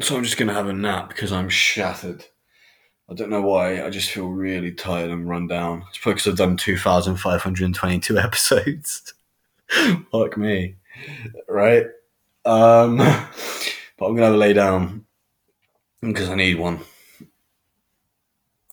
So I'm just gonna have a nap because I'm shattered. I don't know why. I just feel really tired and run down. It's probably because I've done 2,522 episodes. Fuck me. Right? Um, but I'm going to lay down because I need one.